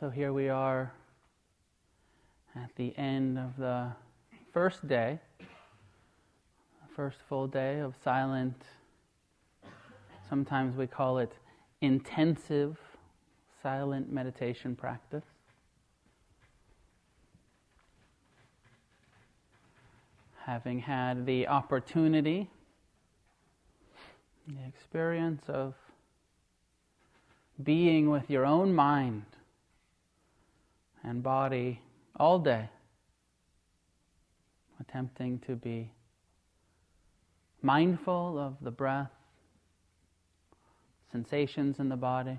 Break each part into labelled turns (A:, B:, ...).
A: So here we are at the end of the first day, first full day of silent, sometimes we call it intensive silent meditation practice. Having had the opportunity, the experience of being with your own mind and body all day, attempting to be mindful of the breath, sensations in the body.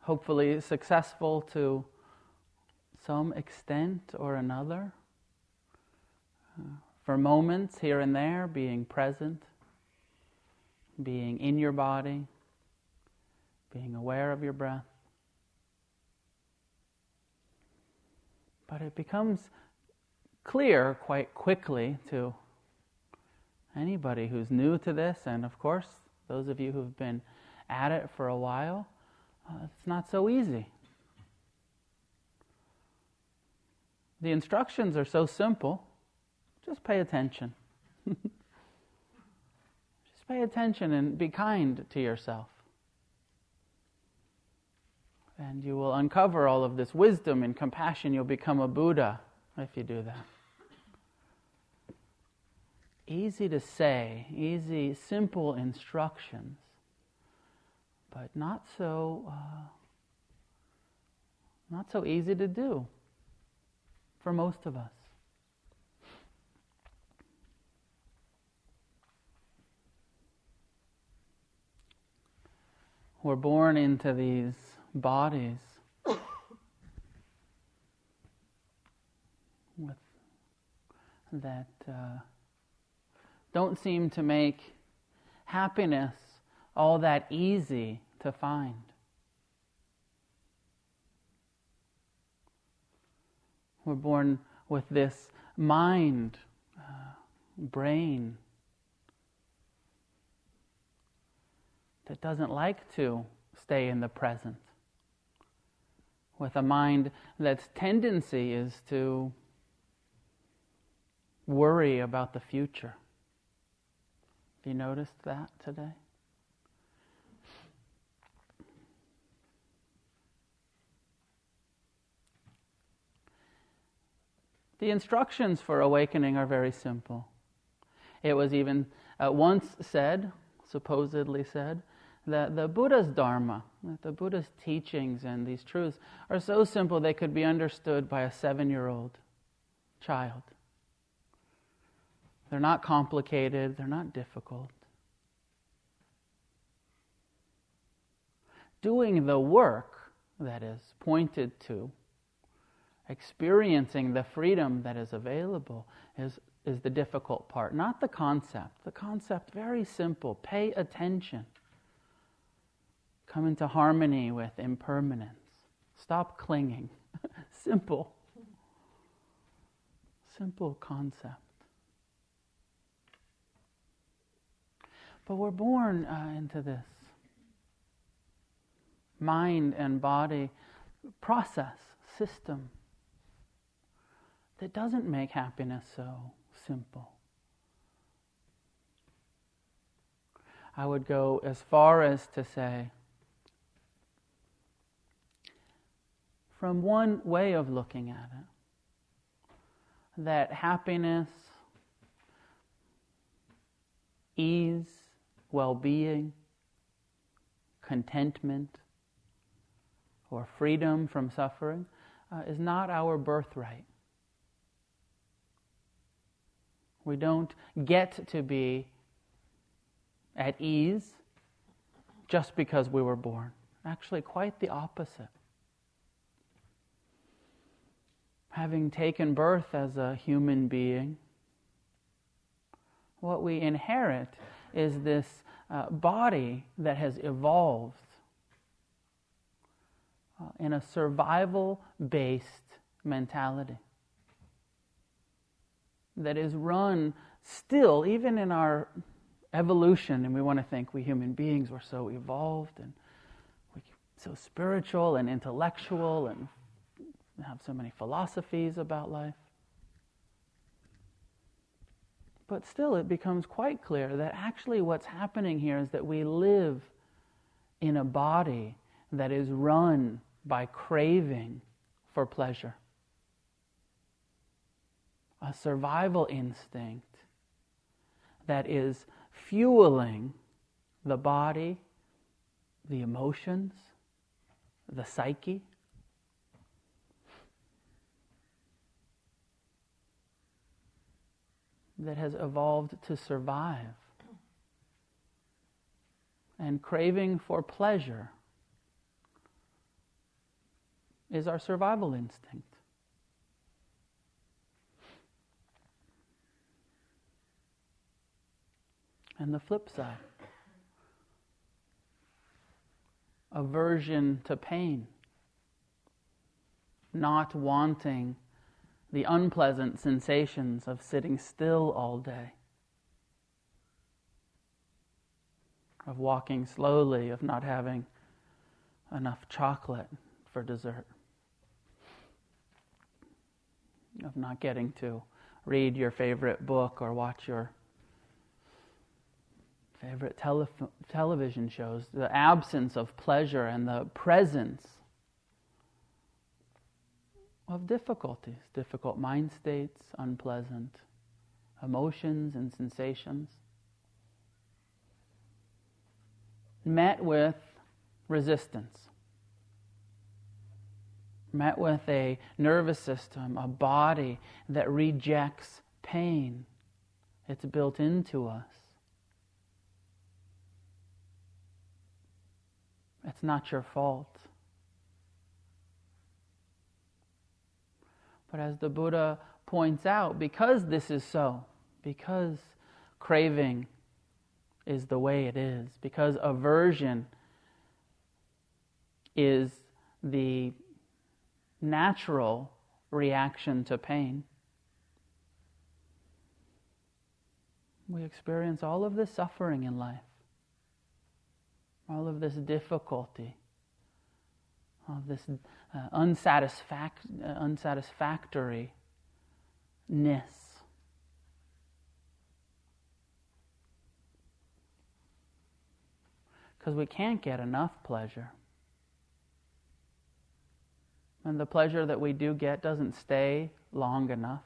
A: Hopefully, successful to some extent or another. Uh, for moments here and there, being present, being in your body, being aware of your breath. But it becomes clear quite quickly to anybody who's new to this, and of course, those of you who've been at it for a while, uh, it's not so easy. The instructions are so simple, just pay attention. just pay attention and be kind to yourself. And you will uncover all of this wisdom and compassion. You'll become a Buddha if you do that. Easy to say, easy, simple instructions, but not so, uh, not so easy to do for most of us. We're born into these bodies with that uh, don't seem to make happiness all that easy to find. We're born with this mind, uh, brain that doesn't like to stay in the present with a mind that's tendency is to worry about the future. Have you noticed that today? The instructions for awakening are very simple. It was even uh, once said, supposedly said, that the Buddha's Dharma, the Buddha's teachings and these truths are so simple they could be understood by a seven year old child. They're not complicated, they're not difficult. Doing the work that is pointed to, experiencing the freedom that is available, is, is the difficult part, not the concept. The concept, very simple. Pay attention. Come into harmony with impermanence. Stop clinging. Simple. Simple concept. But we're born uh, into this mind and body process, system that doesn't make happiness so simple. I would go as far as to say, from one way of looking at it. That happiness, ease, well being, contentment, or freedom from suffering uh, is not our birthright. We don't get to be at ease just because we were born. Actually, quite the opposite having taken birth as a human being, what we inherit is this uh, body that has evolved uh, in a survival based mentality that is run still, even in our evolution, and we want to think we human beings were so evolved and so spiritual and intellectual and have so many philosophies about life. But still, it becomes quite clear that actually what's happening here is that we live in a body that is run by craving for pleasure, a survival instinct that is fueling the body, the emotions, the psyche. That has evolved to survive. And craving for pleasure is our survival instinct. And the flip side aversion to pain, not wanting the unpleasant sensations of sitting still all day, of walking slowly, of not having enough chocolate for dessert, of not getting to read your favorite book or watch your favorite tele- television shows, the absence of pleasure and the presence of difficulties, difficult mind states, unpleasant emotions and sensations, met with resistance, met with a nervous system, a body that rejects pain. It's built into us. It's not your fault. But as the Buddha points out, because this is so, because craving is the way it is, because aversion is the natural reaction to pain, we experience all of this suffering in life all of this difficulty, of this uh, uh. Because we can't get enough pleasure. And the pleasure that we do get doesn't stay long enough.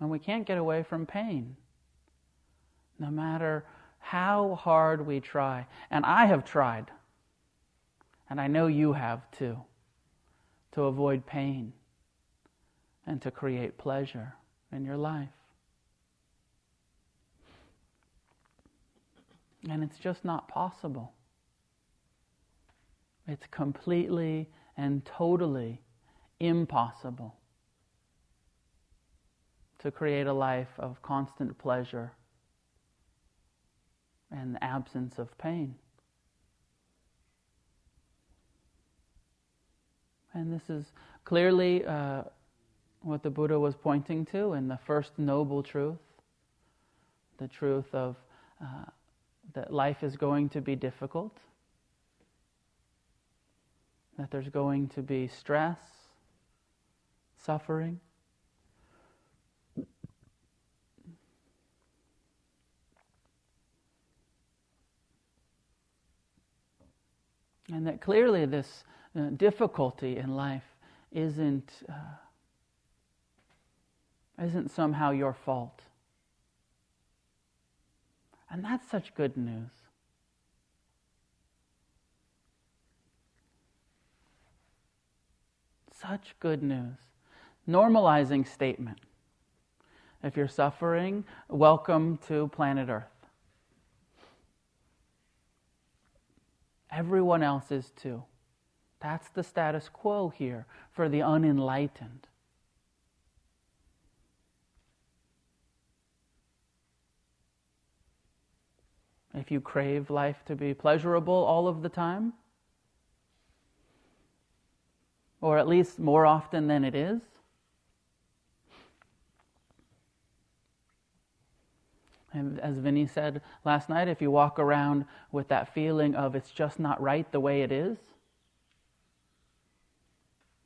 A: And we can't get away from pain. No matter how hard we try. And I have tried, and I know you have too, to avoid pain and to create pleasure in your life. And it's just not possible. It's completely and totally impossible to create a life of constant pleasure and absence of pain. And this is clearly uh, what the Buddha was pointing to in the first noble truth the truth of uh, that life is going to be difficult, that there's going to be stress, suffering. And that clearly this uh, difficulty in life isn't, uh, isn't somehow your fault. And that's such good news. Such good news. Normalizing statement. If you're suffering, welcome to planet Earth. Everyone else is too. That's the status quo here for the unenlightened. If you crave life to be pleasurable all of the time, or at least more often than it is, And as Vinny said last night, if you walk around with that feeling of it's just not right the way it is,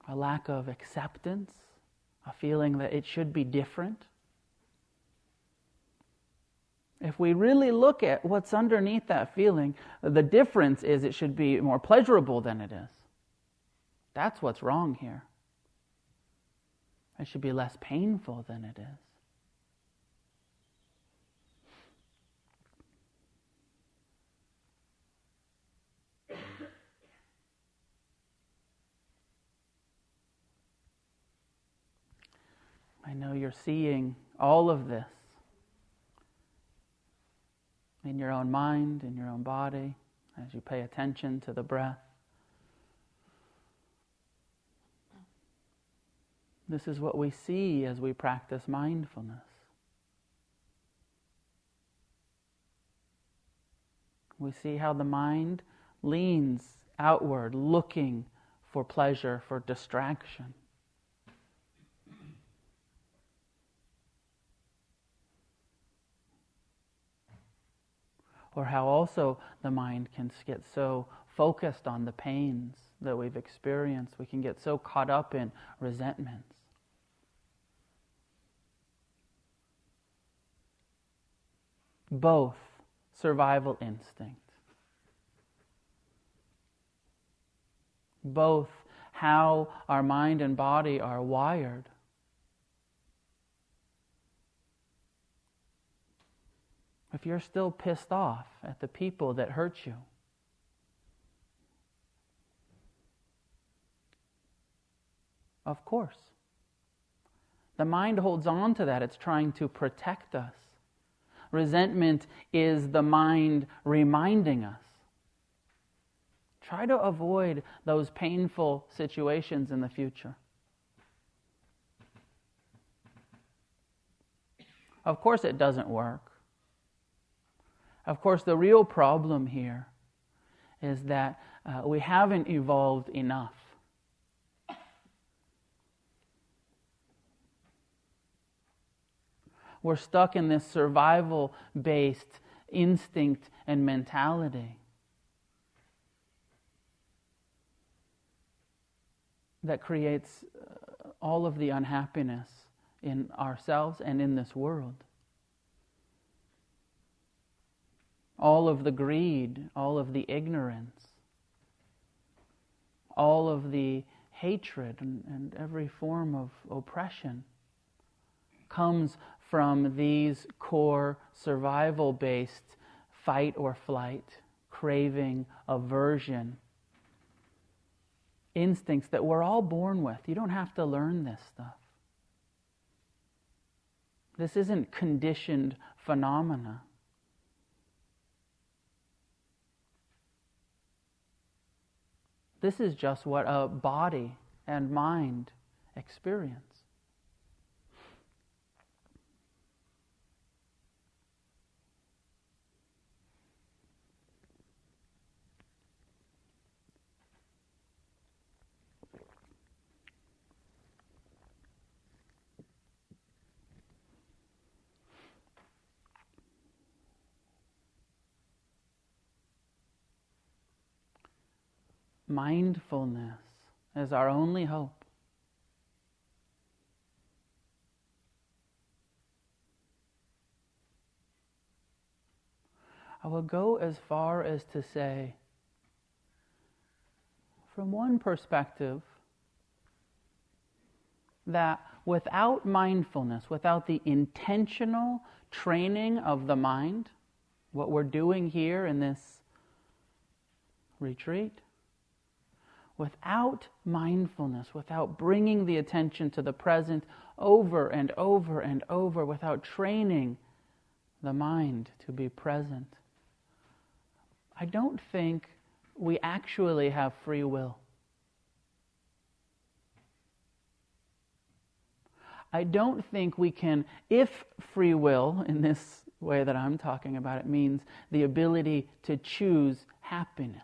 A: a lack of acceptance, a feeling that it should be different. If we really look at what's underneath that feeling, the difference is it should be more pleasurable than it is. That's what's wrong here. It should be less painful than it is. I know you're seeing all of this in your own mind, in your own body, as you pay attention to the breath. This is what we see as we practice mindfulness. We see how the mind leans outward, looking for pleasure, for distraction. Or how also the mind can get so focused on the pains that we've experienced. We can get so caught up in resentments. Both survival instinct, both how our mind and body are wired if you're still pissed off at the people that hurt you, of course. The mind holds on to that, it's trying to protect us. Resentment is the mind reminding us. Try to avoid those painful situations in the future. Of course, it doesn't work. Of course, the real problem here is that uh, we haven't evolved enough. We're stuck in this survival based instinct and mentality that creates uh, all of the unhappiness in ourselves and in this world. All of the greed, all of the ignorance, all of the hatred and, and every form of oppression comes from these core survival based fight or flight, craving, aversion, instincts that we're all born with. You don't have to learn this stuff. This isn't conditioned phenomena. This is just what a body and mind experience. Mindfulness as our only hope. I will go as far as to say, from one perspective, that without mindfulness, without the intentional training of the mind, what we're doing here in this retreat, without mindfulness, without bringing the attention to the present over and over and over, without training the mind to be present, I don't think we actually have free will. I don't think we can, if free will, in this way that I'm talking about it, means the ability to choose happiness.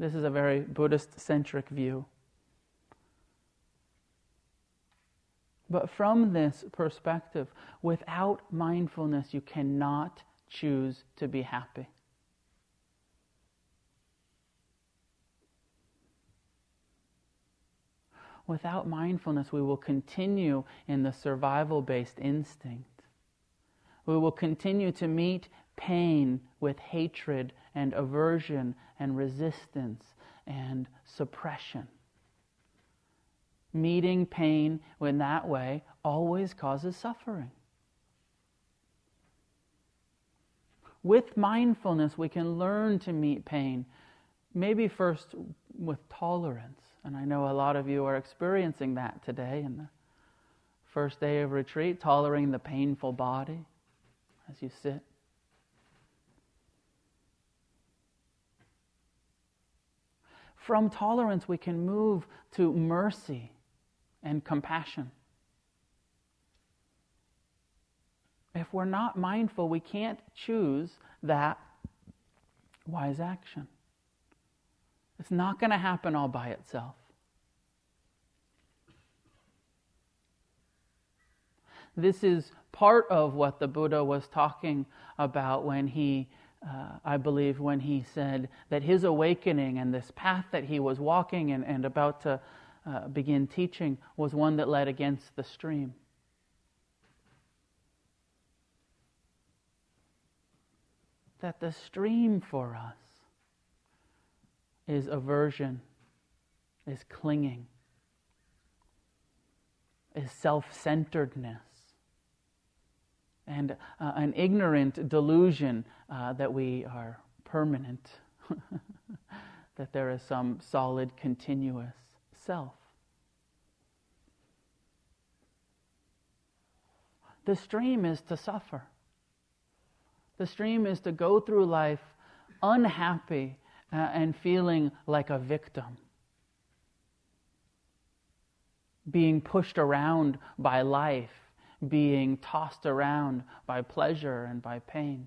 A: This is a very Buddhist centric view. But from this perspective, without mindfulness, you cannot choose to be happy. Without mindfulness, we will continue in the survival based instinct. We will continue to meet pain with hatred and aversion and resistance and suppression. Meeting pain in that way always causes suffering. With mindfulness, we can learn to meet pain, maybe first with tolerance. And I know a lot of you are experiencing that today in the first day of retreat, tolerating the painful body as you sit. From tolerance, we can move to mercy and compassion. If we're not mindful, we can't choose that wise action. It's not going to happen all by itself. This is part of what the Buddha was talking about when he, uh, I believe, when he said that his awakening and this path that he was walking and, and about to uh, begin teaching was one that led against the stream. That the stream for us is aversion, is clinging, is self centeredness, and uh, an ignorant delusion uh, that we are permanent, that there is some solid, continuous self. The stream is to suffer. The stream is to go through life unhappy uh, and feeling like a victim, being pushed around by life, being tossed around by pleasure and by pain.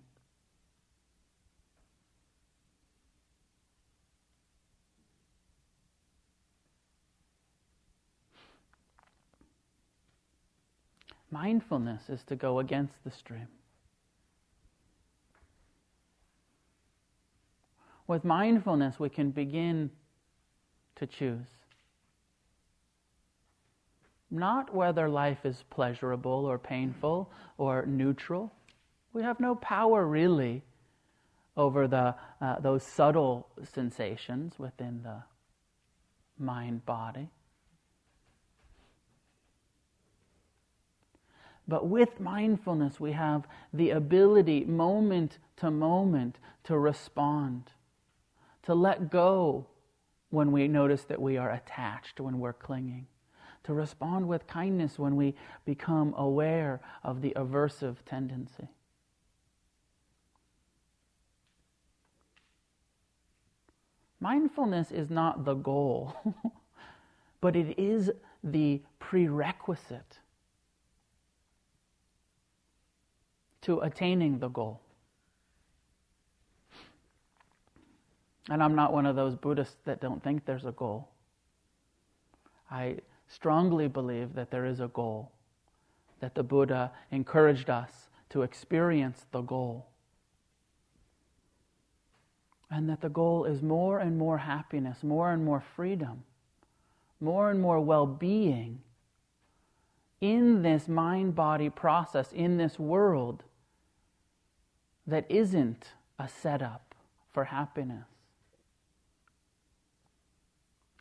A: Mindfulness is to go against the stream. With mindfulness, we can begin to choose. Not whether life is pleasurable or painful or neutral. We have no power really over the, uh, those subtle sensations within the mind body. But with mindfulness, we have the ability, moment to moment, to respond to let go when we notice that we are attached, when we're clinging, to respond with kindness when we become aware of the aversive tendency. Mindfulness is not the goal, but it is the prerequisite to attaining the goal. And I'm not one of those Buddhists that don't think there's a goal. I strongly believe that there is a goal, that the Buddha encouraged us to experience the goal. And that the goal is more and more happiness, more and more freedom, more and more well being in this mind body process, in this world that isn't a setup for happiness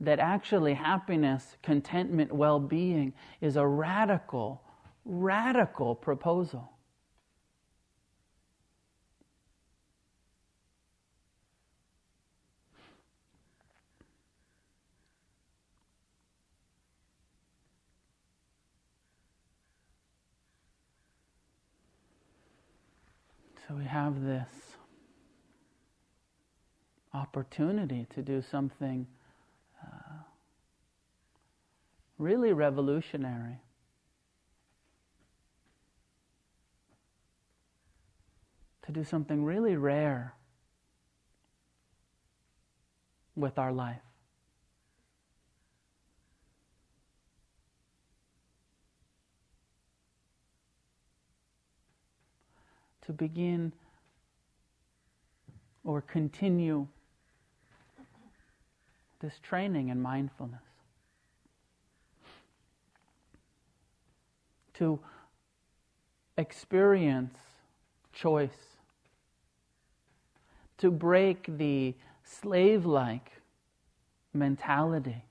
A: that actually happiness, contentment, well being is a radical, radical proposal. So we have this opportunity to do something really revolutionary. To do something really rare with our life. To begin or continue this training in mindfulness. To experience choice, to break the slave like mentality,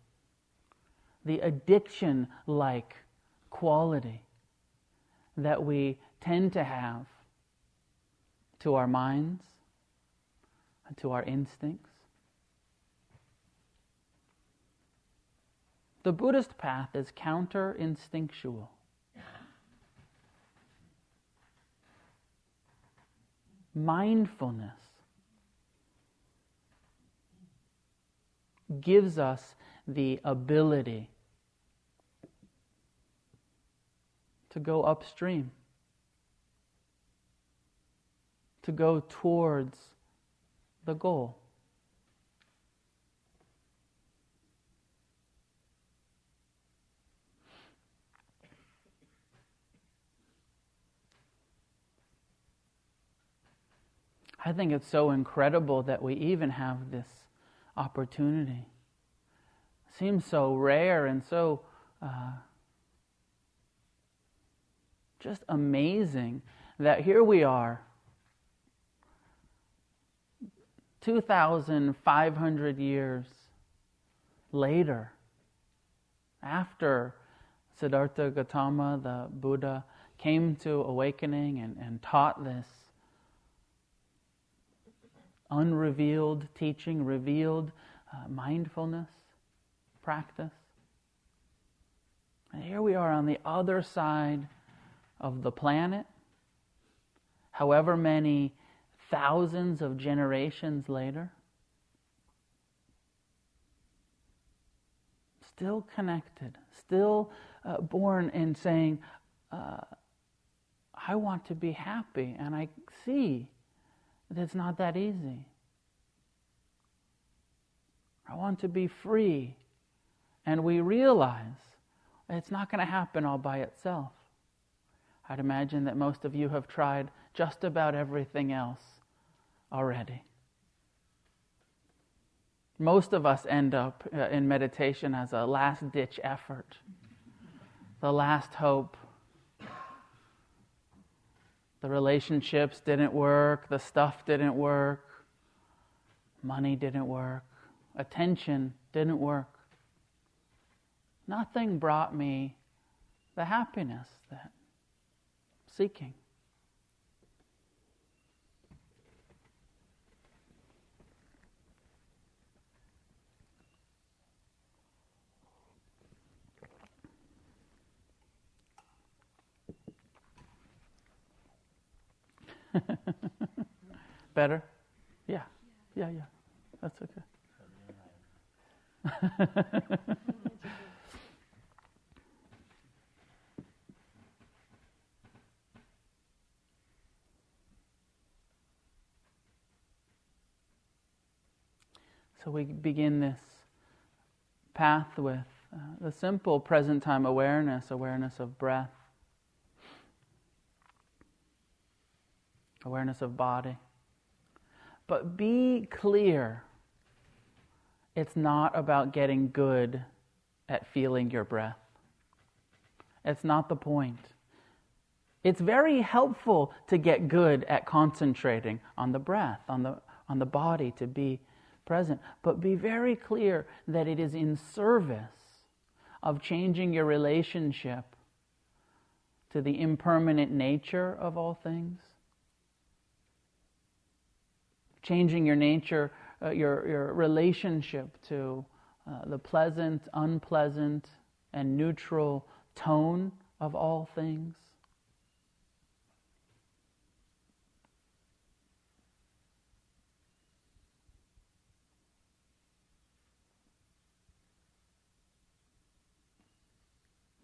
A: the addiction like quality that we tend to have to our minds and to our instincts. The Buddhist path is counter instinctual. Mindfulness gives us the ability to go upstream, to go towards the goal. I think it's so incredible that we even have this opportunity. It seems so rare and so uh, just amazing that here we are, 2,500 years later, after Siddhartha Gautama, the Buddha, came to awakening and, and taught this unrevealed teaching, revealed uh, mindfulness practice. And here we are on the other side of the planet, however many thousands of generations later, still connected, still uh, born and saying, uh, I want to be happy, and I see that it's not that easy. I want to be free. And we realize it's not going to happen all by itself. I'd imagine that most of you have tried just about everything else already. Most of us end up uh, in meditation as a last ditch effort, the last hope. The relationships didn't work, the stuff didn't work, money didn't work, attention didn't work. Nothing brought me the happiness that I'm seeking. Better? Yeah. Yeah, yeah. That's okay. So we begin this path with uh, the simple present time awareness, awareness of breath, awareness of body. But be clear it's not about getting good at feeling your breath. It's not the point. It's very helpful to get good at concentrating on the breath, on the, on the body, to be present. But be very clear that it is in service of changing your relationship to the impermanent nature of all things. Changing your nature, uh, your, your relationship to uh, the pleasant, unpleasant, and neutral tone of all things.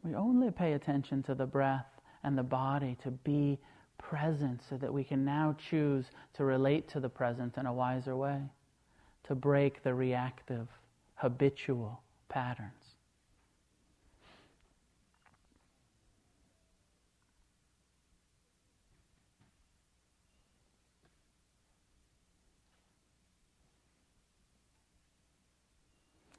A: We only pay attention to the breath and the body to be present so that we can now choose to relate to the present in a wiser way, to break the reactive, habitual patterns.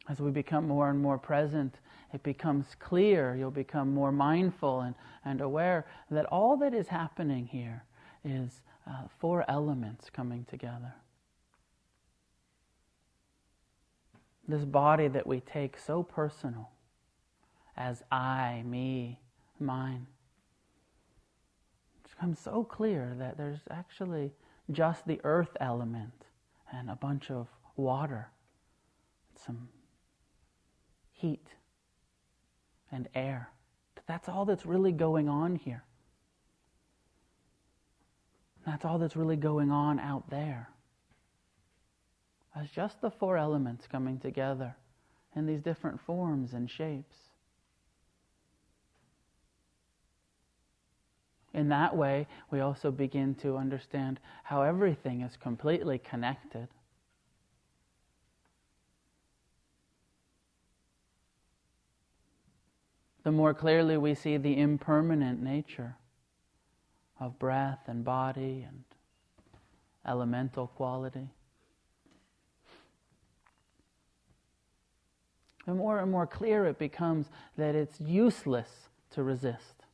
A: As we become more and more present, it becomes clear, you'll become more mindful and, and aware that all that is happening here is uh, four elements coming together. This body that we take so personal as I, me, mine. It becomes so clear that there's actually just the earth element and a bunch of water, some heat and air. That's all that's really going on here. That's all that's really going on out there. It's just the four elements coming together in these different forms and shapes. In that way, we also begin to understand how everything is completely connected. The more clearly we see the impermanent nature of breath and body and elemental quality. The more and more clear it becomes that it's useless to resist.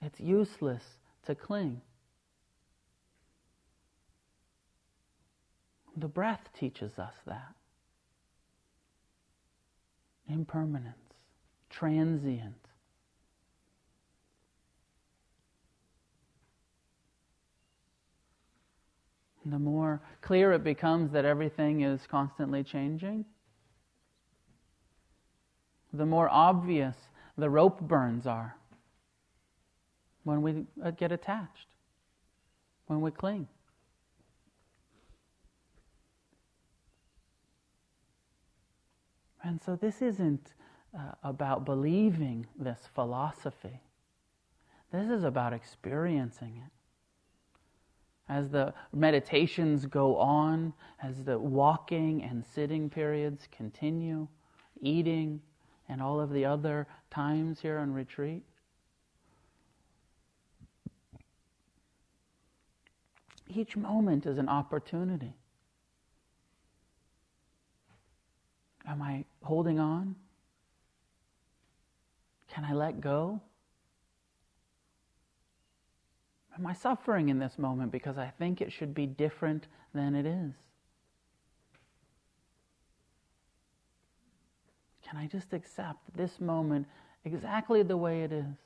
A: It's useless to cling. The breath teaches us that. Impermanence, transient. The more clear it becomes that everything is constantly changing, the more obvious the rope burns are when we uh, get attached, when we cling. And so this isn't uh, about believing this philosophy. This is about experiencing it. As the meditations go on, as the walking and sitting periods continue, eating, and all of the other times here on retreat, Each moment is an opportunity. Am I holding on? Can I let go? Am I suffering in this moment because I think it should be different than it is? Can I just accept this moment exactly the way it is?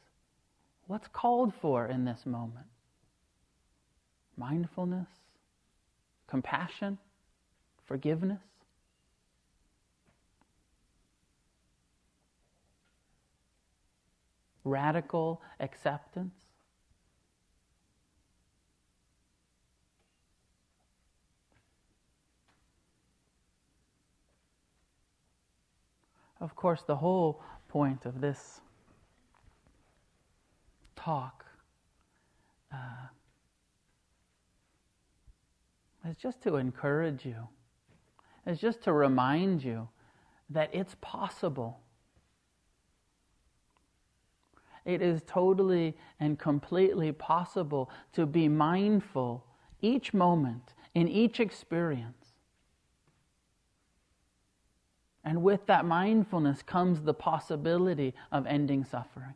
A: What's called for in this moment? mindfulness, compassion, forgiveness. Radical acceptance. Of course, the whole point of this talk uh, is just to encourage you, is just to remind you that it's possible. It is totally and completely possible to be mindful each moment, in each experience. And with that mindfulness comes the possibility of ending suffering.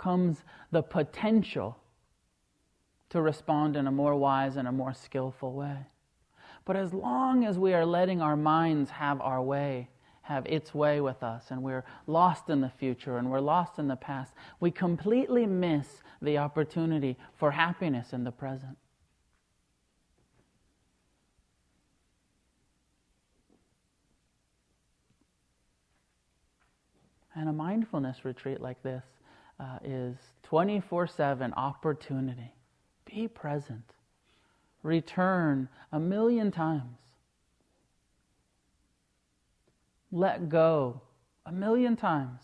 A: comes the potential to respond in a more wise and a more skillful way. But as long as we are letting our minds have our way, have its way with us, and we're lost in the future and we're lost in the past, we completely miss the opportunity for happiness in the present. And a mindfulness retreat like this uh, is 24 7 opportunity. Be present. Return a million times. Let go a million times.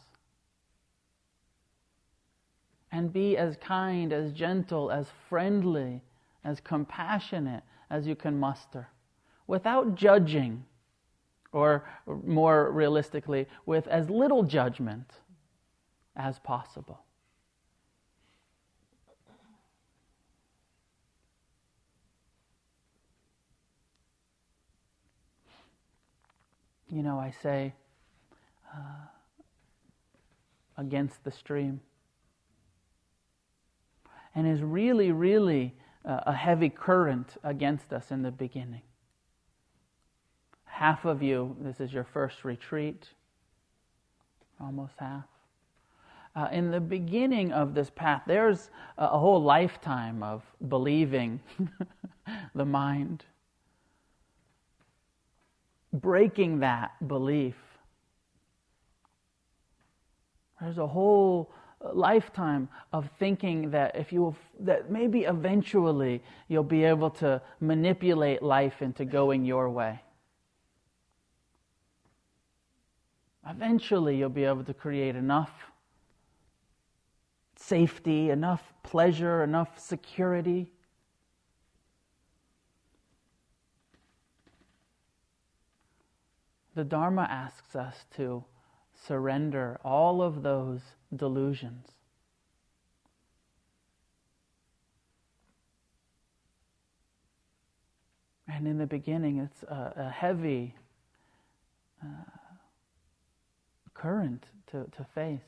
A: And be as kind, as gentle, as friendly, as compassionate as you can muster without judging, or more realistically, with as little judgment as possible. You know, I say, uh, against the stream. And is really, really uh, a heavy current against us in the beginning. Half of you, this is your first retreat, almost half. Uh, in the beginning of this path, there's a, a whole lifetime of believing the mind, breaking that belief. There's a whole lifetime of thinking that if you that maybe eventually you'll be able to manipulate life into going your way. Eventually you'll be able to create enough safety, enough pleasure, enough security. The Dharma asks us to surrender all of those delusions. And in the beginning, it's a, a heavy uh, current to, to face,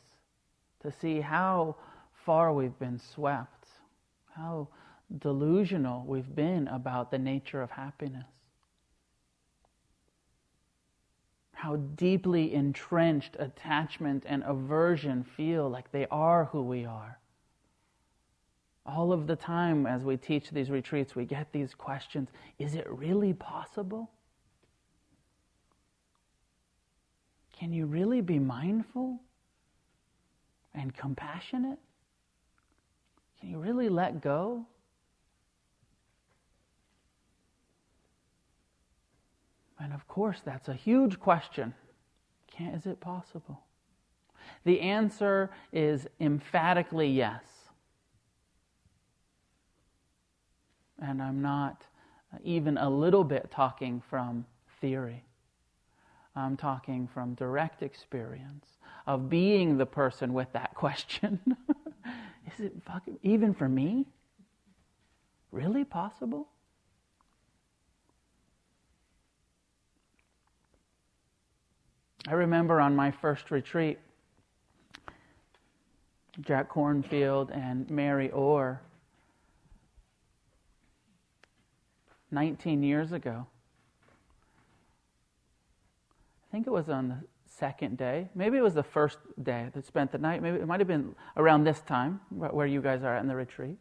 A: to see how far we've been swept, how delusional we've been about the nature of happiness. How deeply entrenched attachment and aversion feel like they are who we are. All of the time, as we teach these retreats, we get these questions Is it really possible? Can you really be mindful and compassionate? Can you really let go? And of course, that's a huge question. Can't, is it possible? The answer is emphatically yes. And I'm not even a little bit talking from theory. I'm talking from direct experience of being the person with that question. is it fucking, even for me? Really possible? I remember on my first retreat, Jack Kornfield and Mary Orr, 19 years ago. I think it was on the second day. Maybe it was the first day that spent the night. Maybe it might have been around this time where you guys are in the retreat.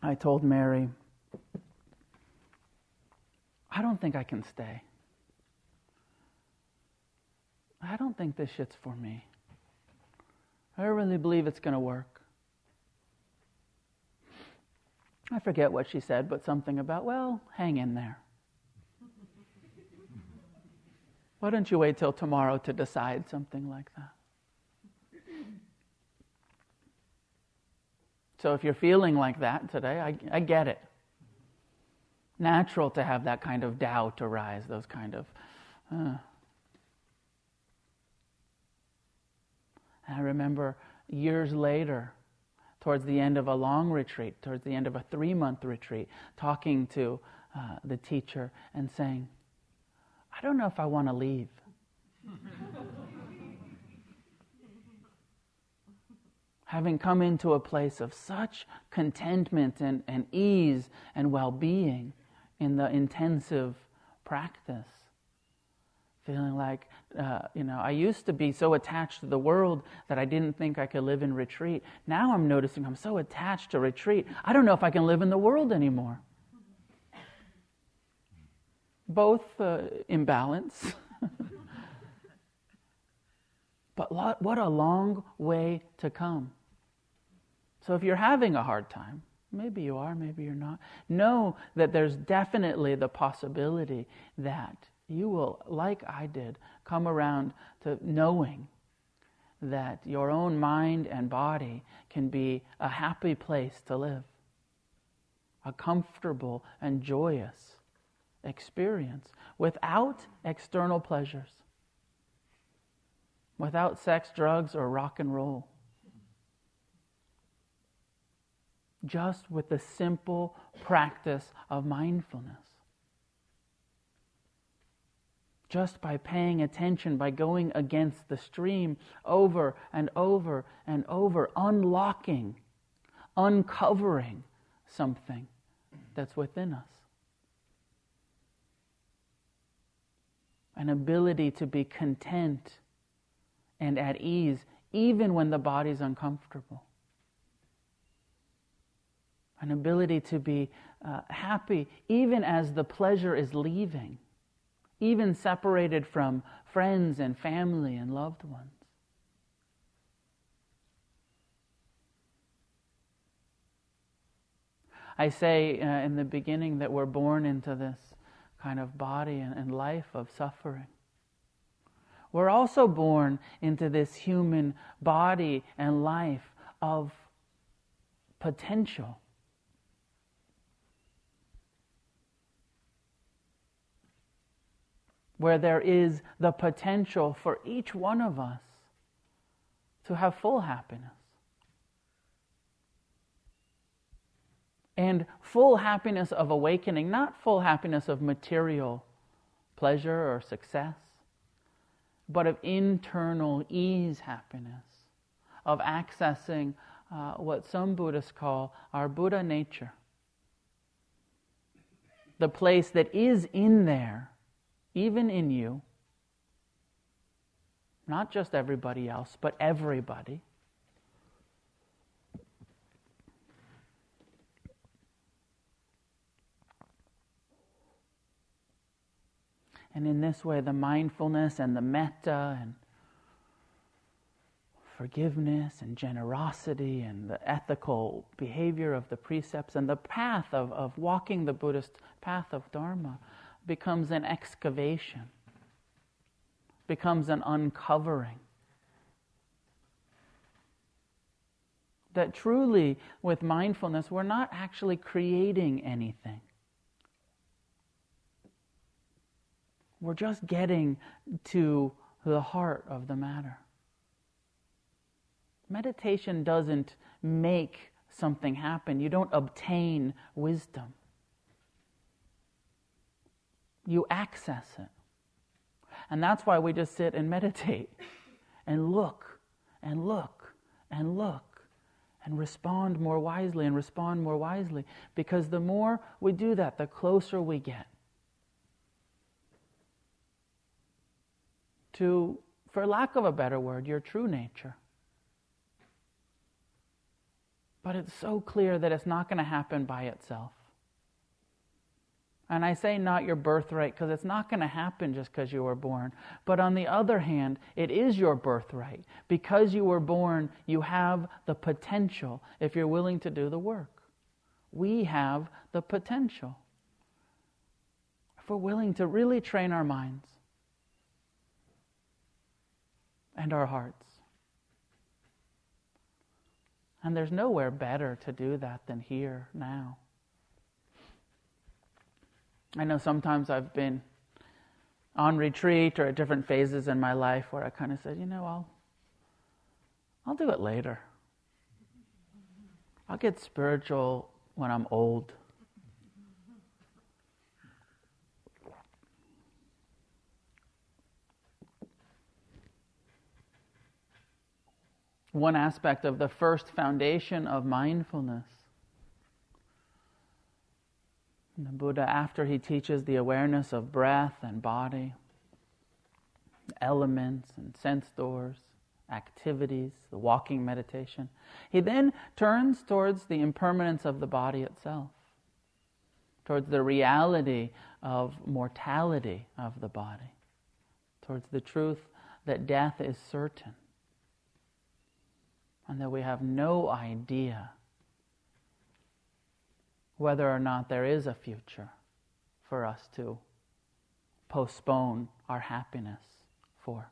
A: I told Mary, I don't think I can stay. I don't think this shit's for me. I don't really believe it's going to work. I forget what she said, but something about, well, hang in there. Why don't you wait till tomorrow to decide something like that? So if you're feeling like that today, I, I get it natural to have that kind of doubt arise, those kind of. Uh. I remember years later, towards the end of a long retreat, towards the end of a three month retreat, talking to uh, the teacher and saying, I don't know if I want to leave. Having come into a place of such contentment and, and ease and well being in the intensive practice. Feeling like, uh, you know, I used to be so attached to the world that I didn't think I could live in retreat. Now I'm noticing I'm so attached to retreat, I don't know if I can live in the world anymore. Both uh, imbalance. but what a long way to come. So if you're having a hard time, Maybe you are, maybe you're not. Know that there's definitely the possibility that you will, like I did, come around to knowing that your own mind and body can be a happy place to live, a comfortable and joyous experience without external pleasures, without sex, drugs, or rock and roll. just with the simple practice of mindfulness. Just by paying attention, by going against the stream over and over and over, unlocking, uncovering something that's within us. An ability to be content and at ease, even when the body's uncomfortable. An ability to be uh, happy, even as the pleasure is leaving, even separated from friends and family and loved ones. I say uh, in the beginning that we're born into this kind of body and, and life of suffering. We're also born into this human body and life of potential. Where there is the potential for each one of us to have full happiness. and full happiness of awakening, not full happiness of material pleasure or success, but of internal ease happiness, of accessing uh, what some Buddhists call our Buddha nature. The place that is in there, even in you, not just everybody else, but everybody And in this way, the mindfulness and the metta and forgiveness and generosity and the ethical behavior of the precepts and the path of, of walking the Buddhist path of Dharma becomes an excavation, becomes an uncovering. That truly, with mindfulness, we're not actually creating anything. We're just getting to the heart of the matter. Meditation doesn't make something happen, you don't obtain wisdom. You access it. And that's why we just sit and meditate and look and look and look and respond more wisely and respond more wisely. Because the more we do that, the closer we get to, for lack of a better word, your true nature. But it's so clear that it's not going to happen by itself. And I say not your birthright because it's not going to happen just because you were born. But on the other hand, it is your birthright. Because you were born, you have the potential if you're willing to do the work. We have the potential. If we're willing to really train our minds, and our hearts. And there's nowhere better to do that than here now. I know sometimes I've been on retreat or at different phases in my life where I kind of said, you know, I'll, I'll do it later. I'll get spiritual when I'm old. one aspect of the first foundation of mindfulness. The Buddha, after he teaches the awareness of breath and body, elements and sense doors, activities, the walking meditation, he then turns towards the impermanence of the body itself, towards the reality of mortality of the body, towards the truth that death is certain and that we have no idea whether or not there is a future for us to postpone our happiness for.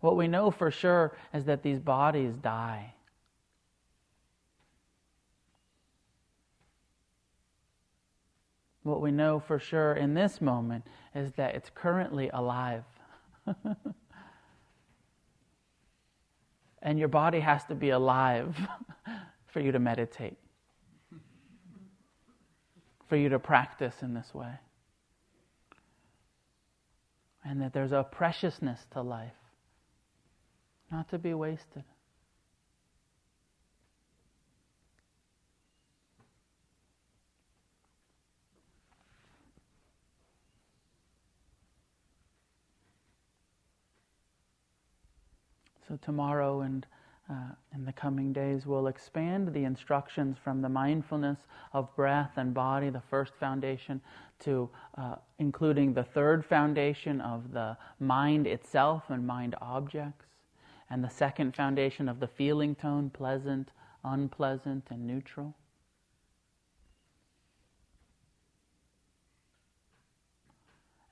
A: What we know for sure is that these bodies die. What we know for sure in this moment is that it's currently alive. and your body has to be alive for you to meditate. for you to practice in this way. And that there's a preciousness to life, not to be wasted. So, tomorrow and uh, in the coming days, we'll expand the instructions from the mindfulness of breath and body, the first foundation, to uh, including the third foundation of the mind itself and mind objects, and the second foundation of the feeling tone, pleasant, unpleasant, and neutral.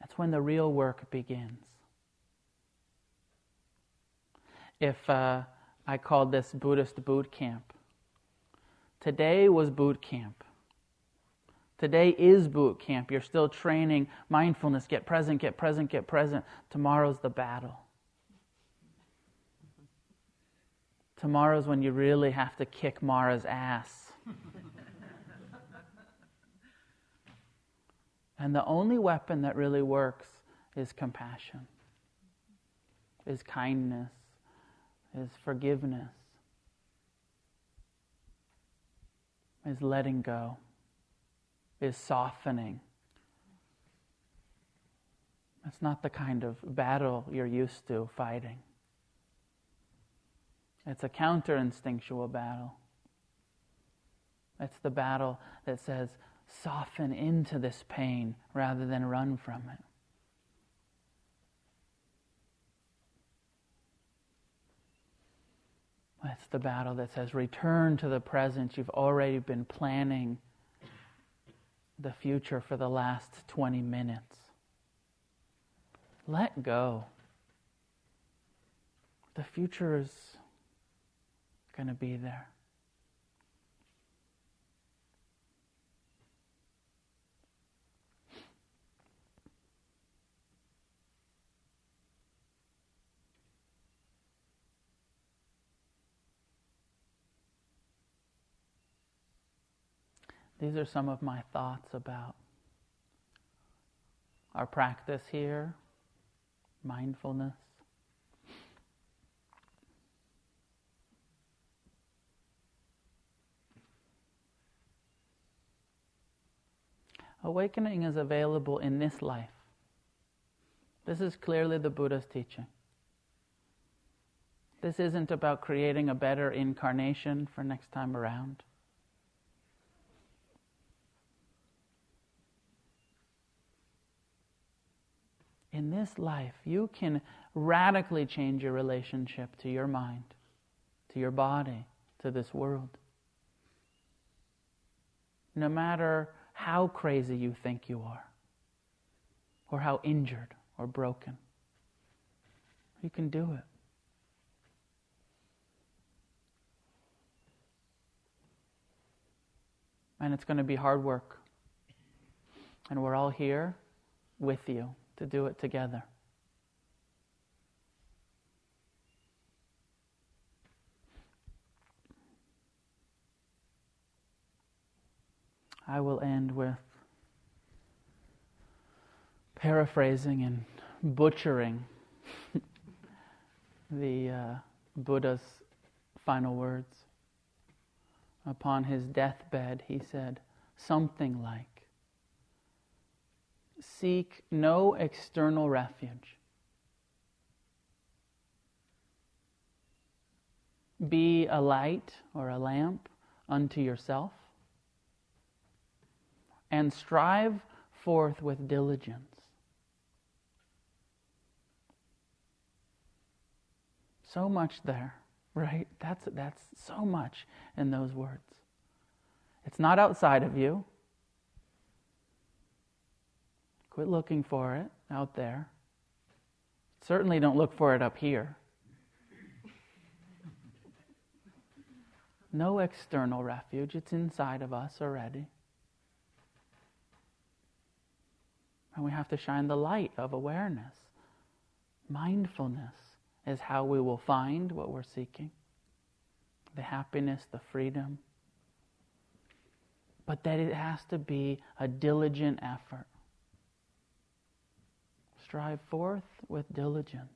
A: That's when the real work begins. If uh, I called this Buddhist boot camp. Today was boot camp. Today is boot camp. You're still training mindfulness. Get present, get present, get present. Tomorrow's the battle. Tomorrow's when you really have to kick Mara's ass. and the only weapon that really works is compassion, is kindness, is forgiveness, is letting go, is softening. It's not the kind of battle you're used to fighting. It's a counter instinctual battle. It's the battle that says, soften into this pain rather than run from it. That's the battle that says, return to the present. You've already been planning the future for the last 20 minutes. Let go. The future is going to be there. These are some of my thoughts about our practice here, mindfulness. Awakening is available in this life. This is clearly the Buddha's teaching. This isn't about creating a better incarnation for next time around. In this life, you can radically change your relationship to your mind, to your body, to this world. No matter how crazy you think you are, or how injured or broken, you can do it. And it's going to be hard work. And we're all here with you to do it together. I will end with paraphrasing and butchering the uh, Buddha's final words. Upon his deathbed, he said something like, seek no external refuge. Be a light or a lamp unto yourself, and strive forth with diligence. So much there, right? That's, that's so much in those words. It's not outside of you. Quit looking for it out there. Certainly don't look for it up here. No external refuge, it's inside of us already. And we have to shine the light of awareness. Mindfulness is how we will find what we're seeking the happiness, the freedom, but that it has to be a diligent effort. Strive forth with diligence.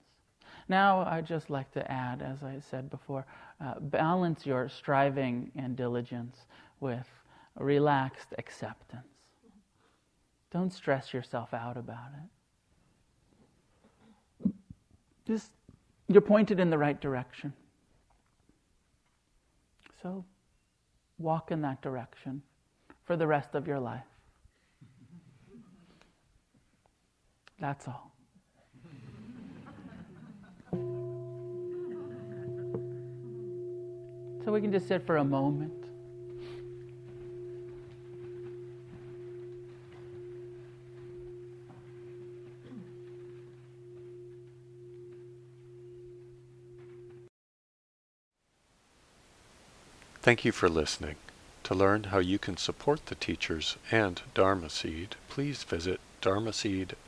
A: Now, I'd just like to add, as I said before, uh, balance your striving and diligence with relaxed acceptance. Don't stress yourself out about it. Just, you're pointed in the right direction. So, walk in that direction for the rest of your life. That's all. So we can just sit for a moment.
B: Thank you for listening. To learn how you can support the teachers and Dharma Seed, please visit dharma dharmaseed.org